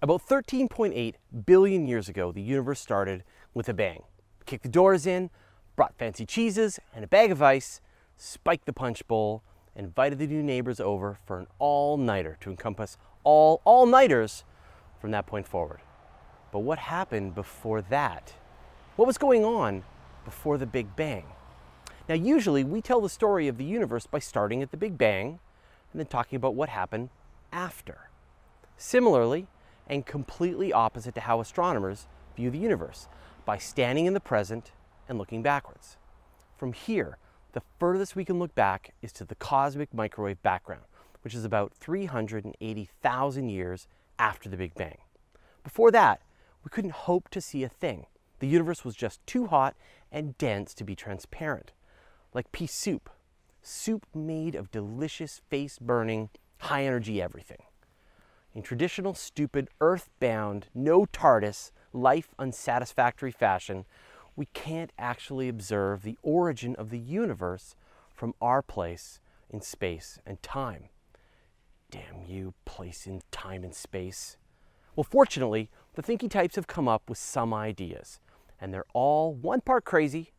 About 13.8 billion years ago, the universe started with a bang. Kicked the doors in, brought fancy cheeses and a bag of ice, spiked the punch bowl, invited the new neighbors over for an all-nighter to encompass all all-nighters from that point forward. But what happened before that? What was going on before the Big Bang? Now, usually we tell the story of the universe by starting at the Big Bang and then talking about what happened after. Similarly, and completely opposite to how astronomers view the universe, by standing in the present and looking backwards. From here, the furthest we can look back is to the cosmic microwave background, which is about 380,000 years after the Big Bang. Before that, we couldn't hope to see a thing. The universe was just too hot and dense to be transparent, like pea soup, soup made of delicious, face burning, high energy everything. In traditional, stupid, earth-bound, no TARDIS, life unsatisfactory fashion, we can't actually observe the origin of the universe from our place in space and time. Damn you, place in time and space. Well, fortunately, the thinky types have come up with some ideas, and they're all one part crazy,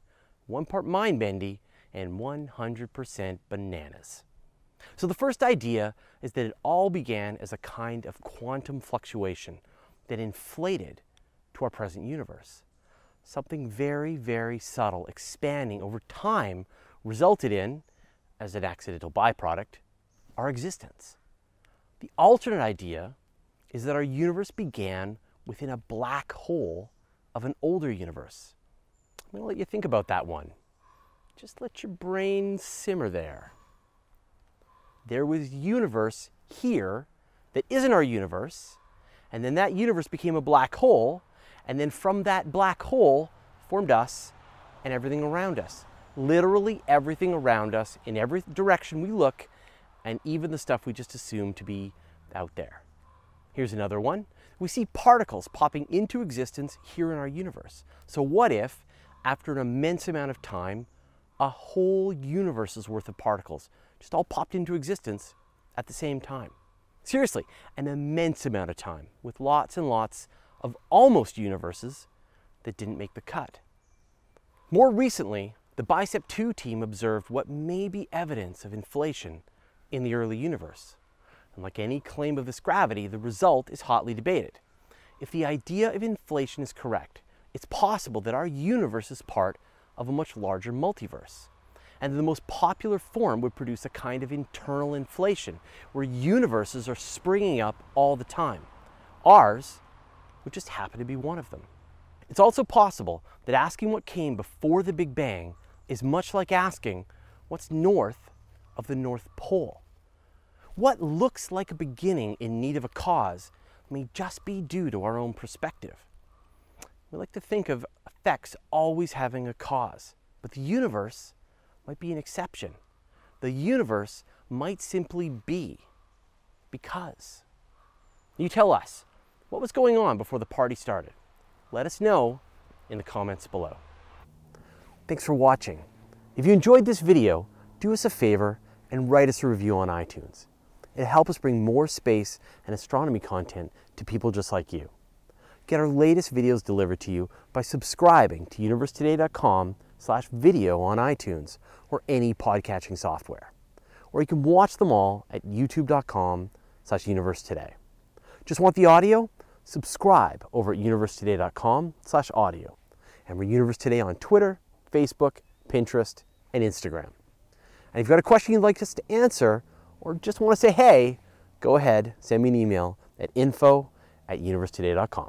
one part mind bendy, and 100% bananas. So the first idea is that it all began as a kind of quantum fluctuation that inflated to our present universe. Something very, very subtle expanding over time resulted in, as an accidental byproduct, our existence. The alternate idea is that our universe began within a black hole of an older universe. I'm going to let you think about that one. Just let your brain simmer there there was universe here that isn't our universe, and then that universe became a black hole, and then from that black hole formed us and everything around us. Literally everything around us in every direction we look, and even the stuff we just assume to be out there. Here's another one. We see particles popping into existence here in our universe. So, what if, after an immense amount of time, a whole universe's worth of particles just all popped into existence at the same time. Seriously, an immense amount of time with lots and lots of almost universes that didn't make the cut. More recently, the BICEP 2 team observed what may be evidence of inflation in the early universe. And like any claim of this gravity, the result is hotly debated. If the idea of inflation is correct, it's possible that our universe is part of a much larger multiverse. And the most popular form would produce a kind of eternal inflation where universes are springing up all the time. Ours would just happen to be one of them. It's also possible that asking what came before the Big Bang is much like asking what's north of the North Pole. What looks like a beginning in need of a cause may just be due to our own perspective. We like to think of effects always having a cause, but the universe might be an exception. The universe might simply be because. You tell us, what was going on before the party started? Let us know in the comments below. Thanks for watching. If you enjoyed this video, do us a favor and write us a review on iTunes. It helps us bring more space and astronomy content to people just like you. Get our latest videos delivered to you by subscribing to universetoday.com slash video on iTunes or any podcatching software. Or you can watch them all at youtube.com slash universetoday. Just want the audio? Subscribe over at universetoday.com slash audio. And we're Universe Today on Twitter, Facebook, Pinterest, and Instagram. And if you've got a question you'd like us to answer or just want to say hey, go ahead, send me an email at info at universetoday.com.